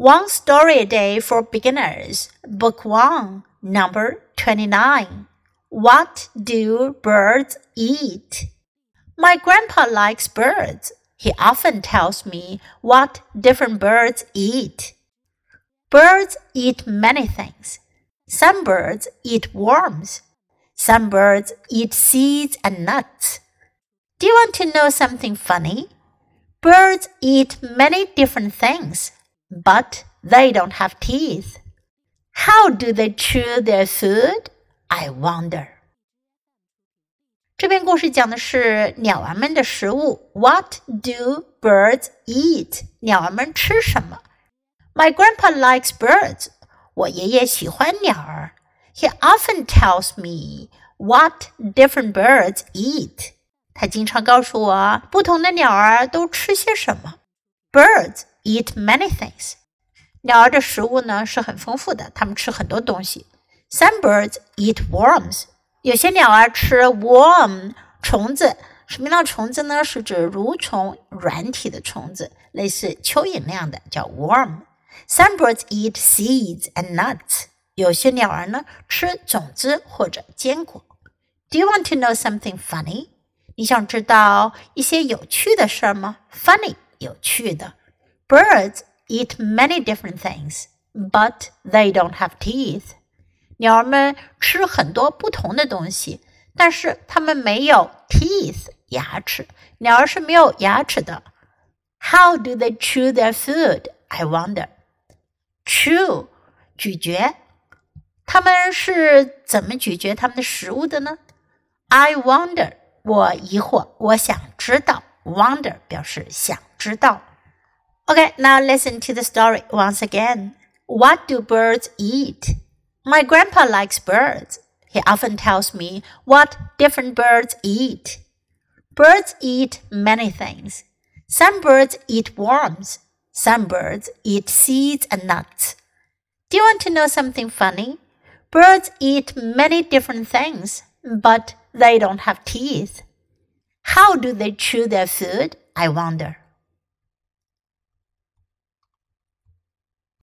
One Story a Day for Beginners, Book 1, Number 29. What do birds eat? My grandpa likes birds. He often tells me what different birds eat. Birds eat many things. Some birds eat worms. Some birds eat seeds and nuts. Do you want to know something funny? Birds eat many different things but they don't have teeth. How do they chew their food? I wonder. 这篇故事讲的是鸟儿们的食物。What do birds eat？鸟儿们吃什么？My grandpa likes birds。我爷爷喜欢鸟儿。He often tells me what different birds eat。他经常告诉我不同的鸟儿都吃些什么。Birds eat many things。鸟儿的食物呢是很丰富的，它们吃很多东西。Some birds eat worms。有些鸟儿吃 worm 虫子。什么样的虫子呢？是指蠕虫、软体的虫子，类似蚯蚓那样的，叫 worm。Some birds eat seeds and nuts。有些鸟儿呢吃种子或者坚果。Do you want to know something funny？你想知道一些有趣的事儿吗？Funny，有趣的。Birds eat many different things, but they don't have teeth. 鸟儿们吃很多不同的东西，但是它们没有 teeth 牙齿。鸟儿是没有牙齿的。How do they chew their food? I wonder. Chew 咀嚼，它们是怎么咀嚼它们的食物的呢？I wonder 我疑惑，我想知道。Wonder 表示想知道。 Okay, now listen to the story once again. What do birds eat? My grandpa likes birds. He often tells me what different birds eat. Birds eat many things. Some birds eat worms. Some birds eat seeds and nuts. Do you want to know something funny? Birds eat many different things, but they don't have teeth. How do they chew their food? I wonder.